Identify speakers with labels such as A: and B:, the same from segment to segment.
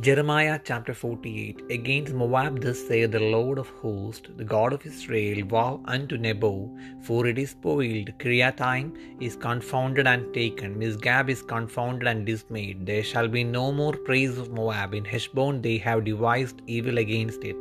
A: Jeremiah chapter 48 Against Moab thus saith the Lord of hosts, the God of Israel, Vow unto Nebo, for it is spoiled. Kiriathaim is confounded and taken. Misgab is confounded and dismayed. There shall be no more praise of Moab. In Heshbon they have devised evil against it.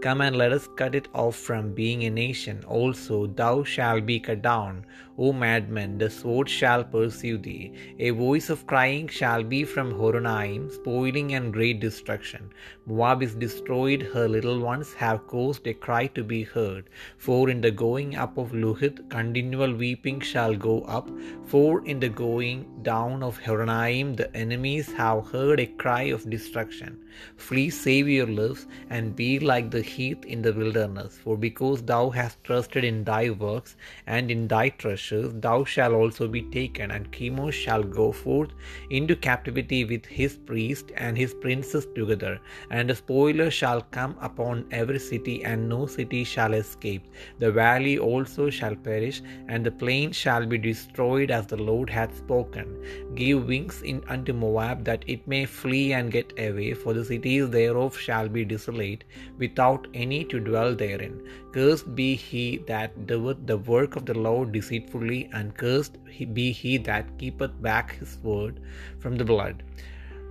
A: Come and let us cut it off from being a nation. Also thou shalt be cut down. O madman, the sword shall pursue thee. A voice of crying shall be from Horonaim, spoiling and great destruction. Moab is destroyed, her little ones have caused a cry to be heard. For in the going up of Luhith, continual weeping shall go up. For in the going down of Horonaim, the enemies have heard a cry of destruction. Flee, save your lives, and be like the heath in the wilderness. For because thou hast trusted in thy works and in thy treasures, thou shalt also be taken, and Chemosh shall go forth into captivity with his priests and his princes together. And the spoiler shall come upon every city, and no city shall escape. The valley also shall perish, and the plain shall be destroyed as the Lord hath spoken. Give wings in unto Moab, that it may flee and get away, for the cities thereof shall be desolate, without any to dwell therein. Cursed be he that doeth the work of the Lord deceitfully, and cursed be he that keepeth back his word from the blood.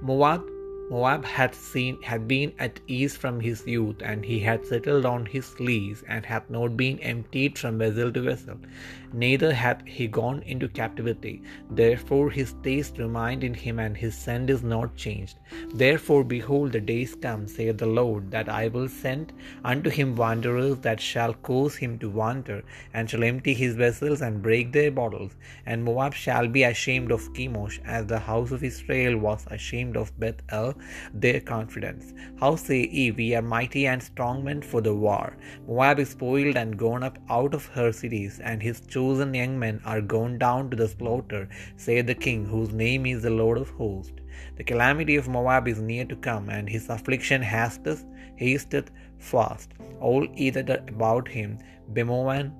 A: Moab Moab had seen had been at ease from his youth, and he had settled on his lease, and hath not been emptied from vessel to vessel. Neither hath he gone into captivity. Therefore his taste remained in him, and his scent is not changed. Therefore, behold, the days come, saith the Lord, that I will send unto him wanderers that shall cause him to wander, and shall empty his vessels and break their bottles. And Moab shall be ashamed of Chemosh, as the house of Israel was ashamed of Bethel their confidence. How say ye, We are mighty and strong men for the war? Moab is spoiled and gone up out of her cities, and his chosen young men are gone down to the slaughter, saith the King, whose name is the Lord of hosts. The calamity of Moab is near to come, and his affliction hasteth, hasteth fast. All ye that are about him, bemoan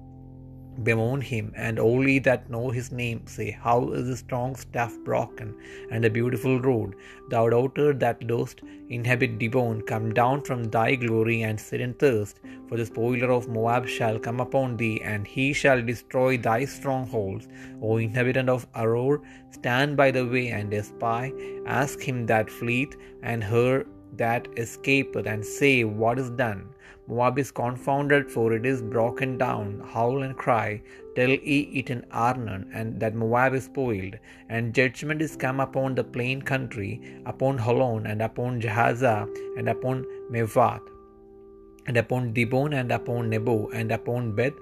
A: bemoan him, and all ye that know his name say, How is the strong staff broken, and the beautiful road? Thou daughter that dost inhabit Dibon, come down from thy glory and sit in thirst. For the spoiler of Moab shall come upon thee, and he shall destroy thy strongholds. O inhabitant of Aroer, stand by the way and espy. Ask him that fleeth, and her that escapeth, and say, What is done? Moab is confounded, for it is broken down. Howl and cry, tell ye it in Arnon, and that Moab is spoiled. And judgment is come upon the plain country, upon Holon, and upon Jahazah, and upon Mephaath, and upon Dibon, and upon Nebo, and upon Beth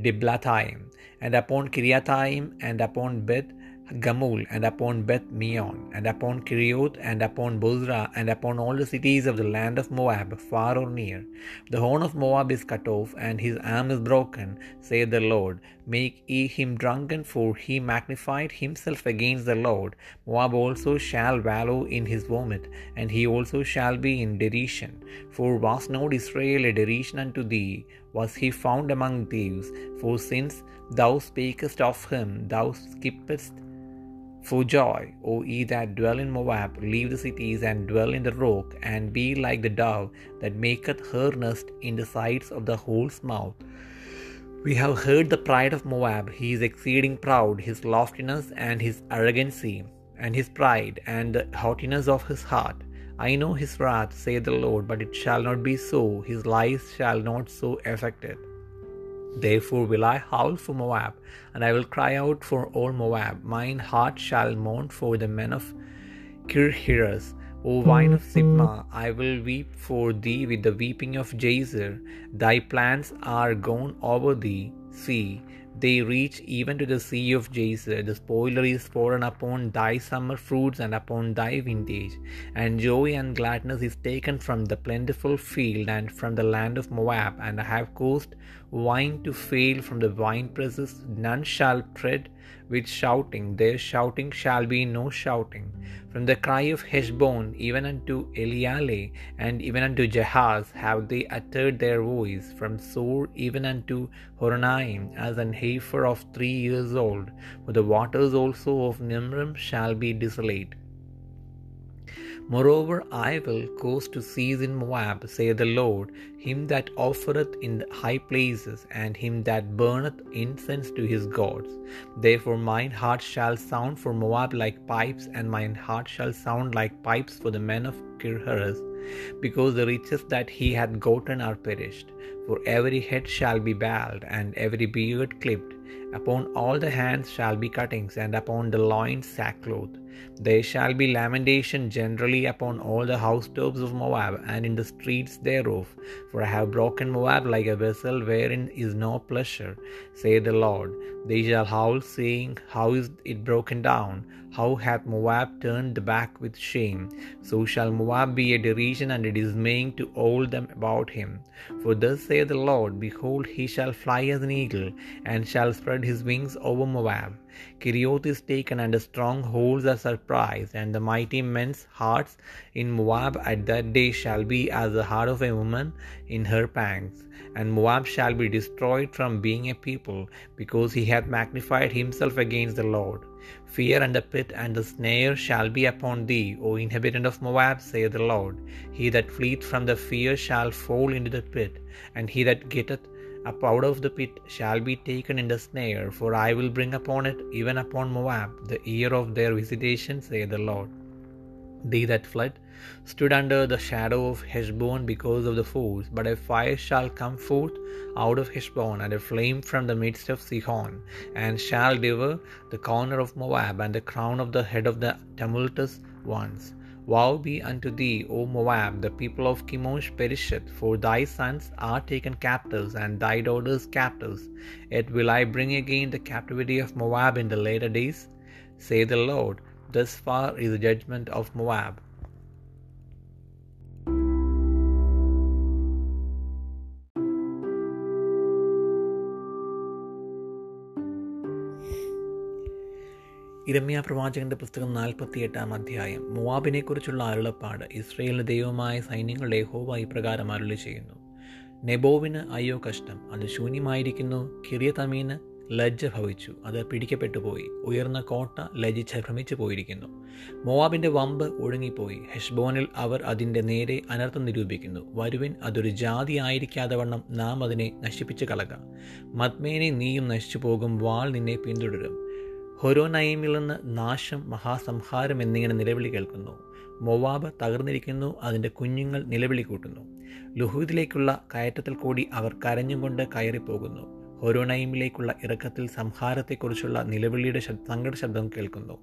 A: Diblathaim, and upon Kiriathaim, and upon Beth Gamul, and upon Beth Meon, and upon Kerioth, and upon Bozrah, and upon all the cities of the land of Moab, far or near. The horn of Moab is cut off, and his arm is broken, saith the Lord. Make ye him drunken, for he magnified himself against the Lord. Moab also shall wallow in his vomit, and he also shall be in derision. For was not Israel a derision unto thee? Was he found among thieves? For since thou spakest of him, thou skippest for joy, O ye that dwell in Moab, leave the cities and dwell in the rock, and be like the dove that maketh her nest in the sides of the hole's mouth. We have heard the pride of Moab, he is exceeding proud, his loftiness and his arrogancy, and his pride and the haughtiness of his heart. I know his wrath, saith the Lord, but it shall not be so, his lies shall not so affect it. Therefore will I howl for Moab, and I will cry out for all Moab. Mine heart shall mourn for the men of Kirheres. O vine of Sibmah, I will weep for thee with the weeping of Jazer. Thy plants are gone over thee. See, they reach even to the sea of Jazer. The spoiler is fallen upon thy summer fruits and upon thy vintage. And joy and gladness is taken from the plentiful field and from the land of Moab. And I have caused wine to fail from the wine presses. None shall tread with shouting, their shouting shall be no shouting. From the cry of Heshbon, even unto Elealeh, and even unto Jahaz, have they uttered their voice. From Zoar, even unto Horonaim, as an heifer of three years old. For the waters also of Nimrim shall be desolate. Moreover, I will cause to cease in Moab, saith the Lord, him that offereth in the high places, and him that burneth incense to his gods. Therefore mine heart shall sound for Moab like pipes, and mine heart shall sound like pipes for the men of Kirheres, because the riches that he hath gotten are perished. For every head shall be bald, and every beard clipped. Upon all the hands shall be cuttings, and upon the loins sackcloth. There shall be lamentation generally upon all the housetops of Moab, and in the streets thereof. For I have broken Moab like a vessel wherein is no pleasure, saith the Lord. They shall howl, saying, How is it broken down? How hath Moab turned back with shame? So shall Moab be a derision and a dismaying to all them about him. For thus saith the Lord, Behold, he shall fly as an eagle, and shall spread his wings over Moab. Kerioth is taken, and the strongholds are surprised, and the mighty men's hearts in Moab at that day shall be as the heart of a woman in her pangs. And Moab shall be destroyed from being a people, because he hath magnified himself against the Lord. Fear and the pit and the snare shall be upon thee, O inhabitant of Moab, saith the Lord. He that fleeth from the fear shall fall into the pit, and he that getteth up out of the pit shall be taken in the snare, for I will bring upon it, even upon Moab, the year of their visitation, saith the Lord. They that fled stood under the shadow of Heshbon because of the foes, but a fire shall come forth out of Heshbon, and a flame from the midst of Sihon, and shall devour the corner of Moab, and the crown of the head of the tumultuous ones. Woe be unto thee, O Moab, the people of Chemosh perisheth, for thy sons are taken captives, and thy daughters captives. Yet will I bring again the captivity of Moab in the later days, saith the Lord. Thus far is the judgment of Moab. ഇരമ്യ പ്രവാചകന്റെ പുസ്തകം നാൽപ്പത്തിയെട്ടാം അധ്യായം. മുവാബിനെക്കുറിച്ചുള്ള അരുളപ്പാട് ഇസ്രയേലിന് ദൈവമായ സൈന്യങ്ങളുടെ ഹോവ ഇപ്രകാരം അരുളി ചെയ്യുന്നു. നെബോവിന് അയ്യോ കഷ്ടം. അത് ശൂന്യമായിരിക്കുന്നു. കിറിയതമീന് ലജ്ജ ഭവിച്ചു. അത് പിടിക്കപ്പെട്ടു പോയി. ഉയർന്ന കോട്ട ലജിച്ച് ഭ്രമിച്ചു പോയിരിക്കുന്നു. മോവാബിന്റെ വമ്പ് ഒഴുങ്ങിപ്പോയി ഹെഷ്ബോനിൽ അവർ അതിന്റെ നേരെ അനർത്ഥം നിരൂപിക്കുന്നു. വരുവിൻ അതൊരു ജാതി ആയിരിക്കാതെ വണ്ണം നാം അതിനെ നശിപ്പിച്ചു കളക. മത്മേനെ നീയും നശിച്ചു പോകും വാൾ നിന്നെ പിന്തുടരും. ഹൊരോനയിമിൽ നിന്ന് നാശം മഹാസംഹാരം എന്നിങ്ങനെ നിലവിളി കേൾക്കുന്നു. മൊവാബ് തകർന്നിരിക്കുന്നു അതിന്റെ കുഞ്ഞുങ്ങൾ നിലവിളി കൂട്ടുന്നു. ലുഹൂദിലേക്കുള്ള കയറ്റത്തിൽ കൂടി അവർ കരഞ്ഞുകൊണ്ട് കയറിപ്പോകുന്നു. ഹൊരോനയിമിലേക്കുള്ള ഇറക്കത്തിൽ സംഹാരത്തെക്കുറിച്ചുള്ള നിലവിളിയുടെ സങ്കട ശബ്ദം കേൾക്കുന്നു.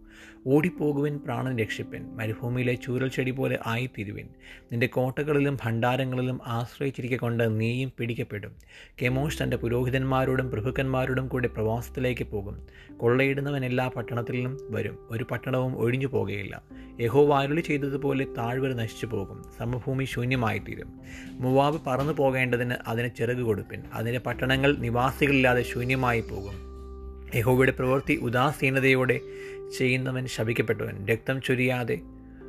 A: ഓടിപ്പോകുവിൻ പ്രാണൻ രക്ഷിപ്പൻ. മരുഭൂമിയിലെ ചൂരൽ ചെടി പോലെ ആയിത്തീരുവിൻ. നിന്റെ കോട്ടകളിലും ഭണ്ഡാരങ്ങളിലും ആശ്രയിച്ചിരിക്കൊണ്ട് നീയും പിടിക്കപ്പെടും. കെമോഷ് തന്റെ പുരോഹിതന്മാരോടും പ്രഭുക്കന്മാരോടും കൂടി പ്രവാസത്തിലേക്ക് പോകും. കൊള്ളയിടുന്നവൻ എല്ലാ പട്ടണത്തിലും വരും. ഒരു പട്ടണവും ഒഴിഞ്ഞു പോകുകയില്ല. യഹോ വാരുളി ചെയ്തതുപോലെ താഴ്വര നശിച്ചു പോകും. സമഭൂമി ശൂന്യമായിത്തീരും. മുവാബ് പറന്നു പോകേണ്ടതിന് അതിന് ചിറക് കൊടുപ്പിൻ. അതിന്റെ പട്ടണങ്ങൾ നിവാസികളില്ലാതെ ശൂന്യമായി പോകും. യഹോവയുടെ പ്രവൃത്തി ഉദാസീനതയോടെ ചെയ്യുന്നവൻ ശപിക്കപ്പെട്ടവൻ രക്തം ചൊരിയാതെ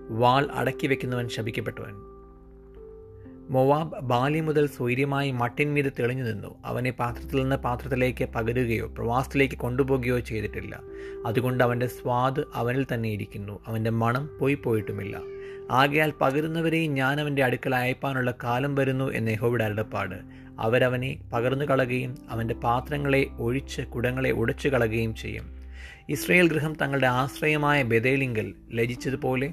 A: വാൾ അടക്കി വെക്കുന്നവൻ ശപിക്കപ്പെട്ടവൻ. മൊവാബ് ബാലി മുതൽ സ്വൈര്യമായി മട്ടിന്മീത് തെളിഞ്ഞു നിന്നു. അവനെ പാത്രത്തിൽ നിന്ന് പാത്രത്തിലേക്ക് പകരുകയോ പ്രവാസത്തിലേക്ക് കൊണ്ടുപോകുകയോ ചെയ്തിട്ടില്ല. അതുകൊണ്ട് അവന്റെ സ്വാദ് അവനിൽ തന്നെ ഇരിക്കുന്നു. അവന്റെ മണം പോയി പോയിട്ടുമില്ല. ആകയാൽ പകരുന്നവരെയും ഞാൻ അവന്റെ അടുക്കൽ അയപ്പാനുള്ള കാലം വരുന്നു എന്ന് യഹോവിടെ അരുളപ്പാട്. അവരവനെ പകർന്നു കളയുകയും അവന്റെ പാത്രങ്ങളെ ഒഴിച്ച് കുടങ്ങളെ ഉടച്ചു കളയുകയും ചെയ്യും. ഇസ്രയേൽ ഗൃഹം തങ്ങളുടെ ആശ്രയമായ ബദേലിങ്കൽ ലജിച്ചതുപോലെ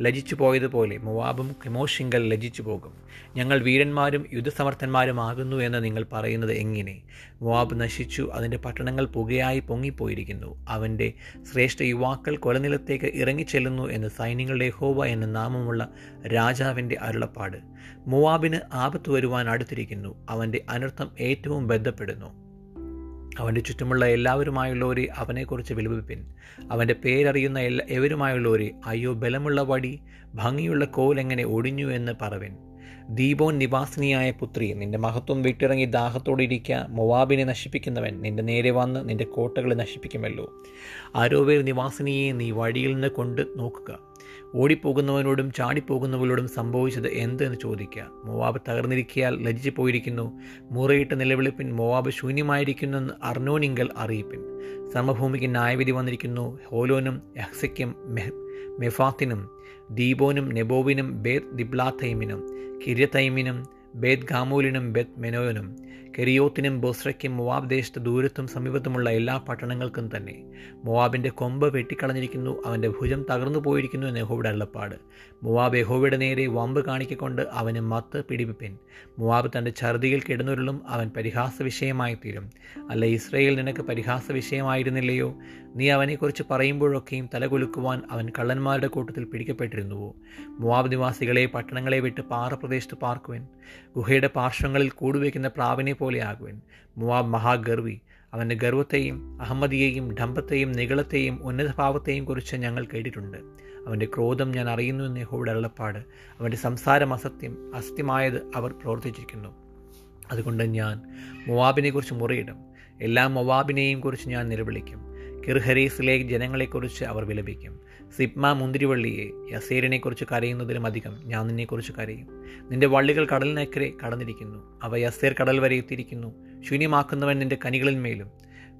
A: ലജിച്ചു പോയതുപോലെ മുവാബും കെമോഷിങ്കൽ ലജിച്ചു പോകും. ഞങ്ങൾ വീരന്മാരും യുദ്ധസമർത്ഥന്മാരുമാകുന്നു എന്ന് നിങ്ങൾ പറയുന്നത് എങ്ങനെ? മുവാബ് നശിച്ചു അതിന്റെ പട്ടണങ്ങൾ പുകയായി പൊങ്ങിപ്പോയിരിക്കുന്നു. അവന്റെ ശ്രേഷ്ഠ യുവാക്കൾ കൊലനിലത്തേക്ക് ഇറങ്ങിച്ചെല്ലുന്നു എന്ന് സൈന്യങ്ങളുടെ ഹോവ എന്ന നാമമുള്ള രാജാവിന്റെ അരുളപ്പാട്. മുവാബിന് ആപത്ത് വരുവാൻ അടുത്തിരിക്കുന്നു. അവന്റെ അനർത്ഥം ഏറ്റവും ബന്ധപ്പെടുന്നു. അവന്റെ ചുറ്റുമുള്ള എല്ലാവരുമായുള്ളവരെ അവനെക്കുറിച്ച് വിലപിപ്പിൻ. അവന്റെ പേരറിയുന്ന എല്ലാ എവരുമായുള്ളവരെ അയ്യോ ബലമുള്ള വടി ഭംഗിയുള്ള കോൽ എങ്ങനെ ഒടിഞ്ഞു എന്ന് പറവിൻ. ദീപോൻ നിവാസിനിയായ പുത്രി നിന്റെ മഹത്വം വിട്ടിറങ്ങി ദാഹത്തോടെ ഇരിക്കുക മൊവാബിനെ നശിപ്പിക്കുന്നവൻ നിന്റെ നേരെ വന്ന് നിന്റെ കോട്ടകളെ നശിപ്പിക്കുമല്ലോ. ആരോവേർ നിവാസിനിയെ നീ വഴിയിൽ നിന്ന് കൊണ്ട് നോക്കുക. ഓടിപ്പോകുന്നവനോടും ചാടിപ്പോകുന്നവരോടും സംഭവിച്ചത് എന്തെന്ന് ചോദിക്കുക. മോവാബ് തകർന്നിരിക്കിയാൽ ലജ്ജിച്ചു പോയിരിക്കുന്നു മുറയിട്ട് നിലവിളിപ്പിൻ മോവാബ് ശൂന്യമായിരിക്കുന്നെന്ന് അർണോനിങ്കൽ അറിയിപ്പിൻ. സമഭൂമിക്ക് ന്യായവിധി വന്നിരിക്കുന്നു. ഹോലോനും യഹ്സയ്ക്കും മെഫാത്തിനും ദീബോനും നെബോവിനും ബേത് ദിബ്ലാത്തൈമിനും കിര്യത്തൈമിനും ബേത് ഗാമൂലിനും ബെത് മെനോയനും കെരിയോത്തിനും ബോസ്രയ്ക്കും മൊവാബ് ദേശത്ത് ദൂരത്തും സമീപത്തുമുള്ള എല്ലാ പട്ടണങ്ങൾക്കും തന്നെ. മൊവാബിന്റെ കൊമ്പ് വെട്ടിക്കളഞ്ഞിരിക്കുന്നു അവന്റെ ഭുജം തകർന്നു പോയിരിക്കുന്നു എന്ന് യഹോയുടെ അള്ളപ്പാട് മൊവാബ് യഹോവയുടെ നേരെ വമ്പ് കാണിക്കൊണ്ട് അവന് മത്ത് പിടിപ്പിൻ മൊവാബ് തന്റെ ഛർദിയിൽ കിടന്നുരുളും അവൻ പരിഹാസ വിഷയമായി തീരും. അല്ല ഇസ്രയേൽ നിനക്ക് പരിഹാസ വിഷയമായിരുന്നില്ലയോ നീ അവനെക്കുറിച്ച് പറയുമ്പോഴൊക്കെയും തലകുലുക്കുവാൻ അവൻ കള്ളന്മാരുടെ കൂട്ടത്തിൽ പിടിക്കപ്പെട്ടിരുന്നുവോ? മുവാബ് നിവാസികളെ പട്ടണങ്ങളെ വിട്ട് പാറപ്രദേശത്ത് പാർക്കുവൻ. ഗുഹയുടെ പാർശ്വങ്ങളിൽ കൂടുവയ്ക്കുന്ന പ്രാവിനെ പോലെ ആകുവൻ മുവാബ് മഹാഗർവി അവന്റെ ഗർവത്തെയും അഹമ്മദിയെയും ഡംബത്തെയും നികളത്തെയും ഉന്നതഭാവത്തെയും കുറിച്ച് ഞങ്ങൾ കേട്ടിട്ടുണ്ട്. അവന്റെ ക്രോധം ഞാൻ അറിയുന്നു എന്ന് യഹോയുടെ അരുളപ്പാട് അവന്റെ സംസാരം അസത്യം അസത്യമായത് അവർ പ്രവർത്തിച്ചിരിക്കുന്നു. അതുകൊണ്ട് ഞാൻ മൊവാബിനെക്കുറിച്ച് മുറിയിടും. എല്ലാ മൊവാബിനെയും കുറിച്ച് ഞാൻ നിലവിളിക്കും. കിർഹരീസിലെ ജനങ്ങളെക്കുറിച്ച് അവർ വിലപിക്കും. സിപ്മ മുന്തിരിവള്ളിയെ യസേരിനെക്കുറിച്ച് കരയുന്നതിലും അധികം ഞാൻ നിന്നെക്കുറിച്ച് കരയും. നിന്റെ വള്ളികൾ കടലിനക്കരെ കടന്നിരിക്കുന്നു. അവ യസേർ കടൽ വരെ എത്തിയിരിക്കുന്നു. ശൂന്യമാക്കുന്നവൻ നിന്റെ കനികളിന്മേലും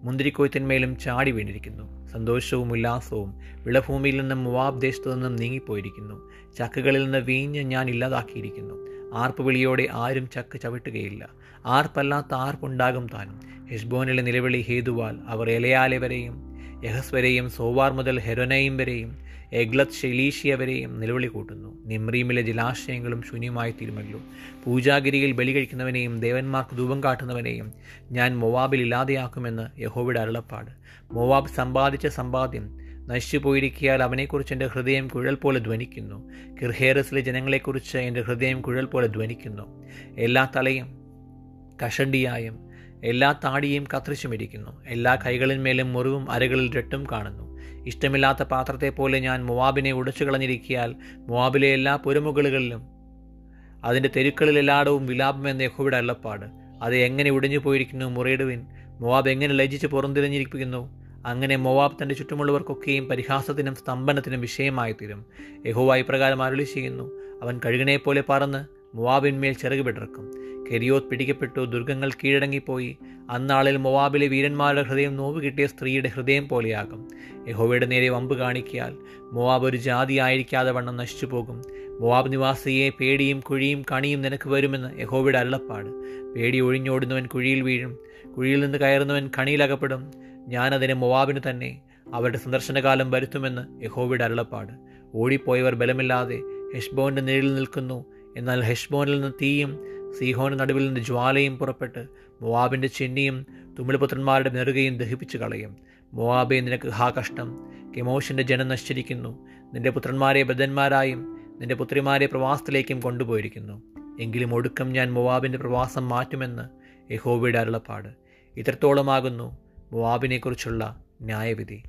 A: മുന്തിരിക്കോയത്തിന്മേലും ചാടി വീണിരിക്കുന്നു. സന്തോഷവും ഉല്ലാസവും വിളഭൂമിയിൽ നിന്നും മുവാബ് ദേശത്തു നിന്നും നീങ്ങിപ്പോയിരിക്കുന്നു. ചക്കുകളിൽ നിന്ന് വീഞ്ഞ് ഞാൻ ഇല്ലാതാക്കിയിരിക്കുന്നു. ആർപ്പ് വിളിയോടെ ആരും ചക്ക് ചവിട്ടുകയില്ല. ആർപ്പല്ലാത്ത ആർപ്പുണ്ടാകും താനും. ഹെഷ്ബോനിലെ നിലവിളി ഹേതുവാൽ അവർ എലയാലെ വരെയും യഹസ് വരെയും സോവാർ മുതൽ ഹെരോനയും വരെയും എഗ്ലത് ഷെലീഷ്യ വരെയും നിലവിളി കൂട്ടുന്നു. നിമ്രീമിലെ ജലാശയങ്ങളും ശൂന്യമായി തീരുമല്ലോ പൂജാഗിരിയിൽ ബലി കഴിക്കുന്നവനെയും ദേവന്മാർക്ക് ധൂപം കാട്ടുന്നവനെയും ഞാൻ മൊവാബിൽ ഇല്ലാതെയാക്കുമെന്ന് യഹോയുടെ അരുളപ്പാട്. മൊവാബ് സമ്പാദിച്ച സമ്പാദ്യം നശിച്ചു പോയിരിക്കിയാൽ അവനെക്കുറിച്ച് എന്റെ ഹൃദയം കുഴൽ പോലെ ധ്വനിക്കുന്നു. കിർഹേറസിലെ ജനങ്ങളെക്കുറിച്ച് എന്റെ ഹൃദയം കുഴൽ പോലെ ധ്വനിക്കുന്നു. എല്ലാ തലയും കഷണ്ടിയായും എല്ലാ താടിയും കത്രിച്ചുമിരിക്കുന്നു. എല്ലാ കൈകളിന്മേലും മുറിവും അരകളിൽ രട്ടും കാണുന്നു. ഇഷ്ടമില്ലാത്ത പാത്രത്തെ പോലെ ഞാൻ മുവാബിനെ ഉടച്ചു കളഞ്ഞിരിക്കിയാൽ മുവാബിലെ എല്ലാ പുരമുകളിലും അതിന്റെ തെരുക്കളിലെല്ലായിടവും വിലാപം എന്ന യഹോയുടെ അള്ളപ്പാട് അത് എങ്ങനെ ഉടിഞ്ഞു പോയിരിക്കുന്നു മുറിയിടുവിൻ? മുവാബ് എങ്ങനെ ലജ്ജിച്ച് പുറംതിരിഞ്ഞിരിക്കുന്നു അങ്ങനെ മൊവാബ് തന്റെ ചുറ്റുമുള്ളവർക്കൊക്കെയും പരിഹാസത്തിനും സ്തംഭനത്തിനും വിഷയമായി തീരും യഹോവ ഇപ്രകാരം അരുളി ചെയ്യുന്നു അവൻ കഴുകനെ പോലെ പറന്ന് മൊവാബിന്മേൽ ചിറക് കെരിയോത്ത് പിടിക്കപ്പെട്ടു ദുർഗങ്ങൾ കീഴടങ്ങിപ്പോയി. അന്നാളിൽ മൊവാബിലെ വീരന്മാരുടെ ഹൃദയം നോവ് കിട്ടിയ സ്ത്രീയുടെ ഹൃദയം പോലെയാകും. യഹോവയുടെ നേരെ വമ്പ് കാണിക്കിയാൽ മൊവാബ് ഒരു ജാതി ആയിരിക്കാതെ വണ്ണം നശിച്ചു പോകും മൊവാബ് നിവാസിയെ പേടിയും കുഴിയും കണിയും നിനക്ക് വരുമെന്ന് യഹോവയുടെ അരുളപ്പാട്. പേടി ഒഴിഞ്ഞോടുന്നവൻ കുഴിയിൽ വീഴും. കുഴിയിൽ നിന്ന് കയറുന്നവൻ കണിയിലകപ്പെടും. ഞാനതിനെ മൊവാബിന് തന്നെ അവരുടെ സന്ദർശനകാലം വരുത്തുമെന്ന് യഹോവയുടെ അരുളപ്പാട്. ഓടിപ്പോയവർ ബലമില്ലാതെ ഹെഷ്ബോന്റെ നിഴലിൽ നിൽക്കുന്നു. എന്നാൽ ഹെഷ്ബോനിൽ നിന്ന് തീയും സീഹോന് നടുവിൽ നിന്ന് ജ്വാലയും പുറപ്പെട്ട് മൊവാബിന്റെ ചെന്നിയും തുമിളിപുത്രന്മാരുടെ നെറുകയും ദഹിപ്പിച്ചു കളയും. മൊവാബെ നിനക്ക് ഹാ കഷ്ടം. കെമോഷിന്റെ ജനം നശിച്ചിരിക്കുന്നു. നിന്റെ പുത്രന്മാരെ ബദ്ധന്മാരായും നിന്റെ പുത്രിമാരെ പ്രവാസത്തിലേക്കും കൊണ്ടുപോയിരിക്കുന്നു. എങ്കിലും ഒടുക്കം ഞാൻ മൊവാബിന്റെ പ്രവാസം മാറ്റുമെന്ന് യഹോബിയുടെ അരുളപ്പാട്. ഇത്രത്തോളമാകുന്നു മൊവാബിനെക്കുറിച്ചുള്ള ന്യായവിധി.